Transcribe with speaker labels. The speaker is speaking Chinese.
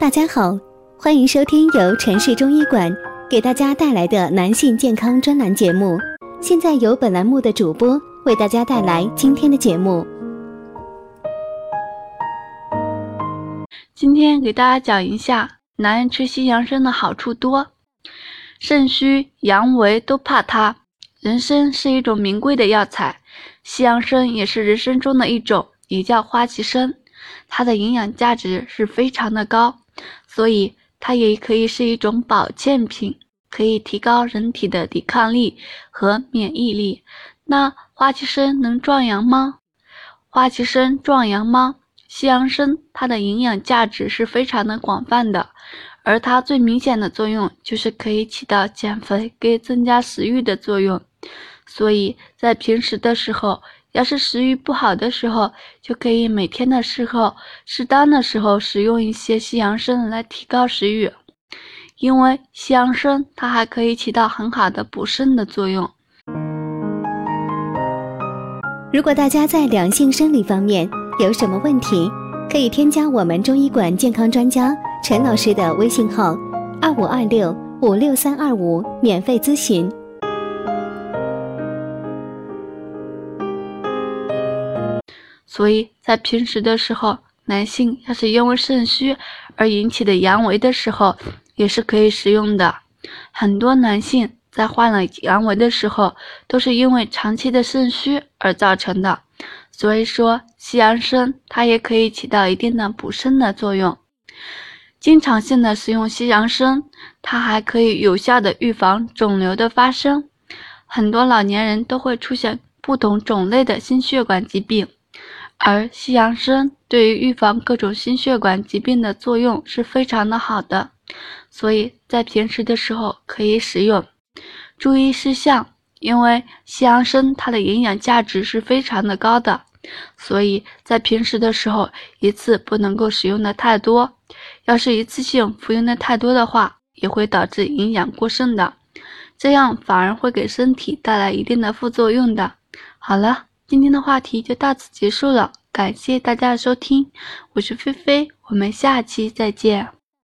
Speaker 1: 大家好，欢迎收听由城市中医馆给大家带来的男性健康专栏节目。现在由本栏目的主播为大家带来今天的节目。
Speaker 2: 今天给大家讲一下，男人吃西洋参的好处多，肾虚、阳痿都怕它。人参是一种名贵的药材，西洋参也是人参中的一种，也叫花旗参。它的营养价值是非常的高，所以它也可以是一种保健品，可以提高人体的抵抗力和免疫力。那花旗参能壮阳吗？花旗参壮阳吗？西洋参它的营养价值是非常的广泛的，而它最明显的作用就是可以起到减肥跟增加食欲的作用，所以在平时的时候。要是食欲不好的时候，就可以每天的时候适当的时候使用一些西洋参来提高食欲，因为西洋参它还可以起到很好的补肾的作用。
Speaker 1: 如果大家在两性生理方面有什么问题，可以添加我们中医馆健康专家陈老师的微信号：二五二六五六三二五，免费咨询。
Speaker 2: 所以在平时的时候，男性要是因为肾虚而引起的阳痿的时候，也是可以使用的。很多男性在患了阳痿的时候，都是因为长期的肾虚而造成的。所以说，西洋参它也可以起到一定的补肾的作用。经常性的食用西洋参，它还可以有效的预防肿瘤的发生。很多老年人都会出现不同种类的心血管疾病。而西洋参对于预防各种心血管疾病的作用是非常的好的，所以在平时的时候可以使用。注意事项，因为西洋参它的营养价值是非常的高的，所以在平时的时候一次不能够使用的太多。要是一次性服用的太多的话，也会导致营养过剩的，这样反而会给身体带来一定的副作用的。好了。今天的话题就到此结束了，感谢大家的收听，我是菲菲，我们下期再见。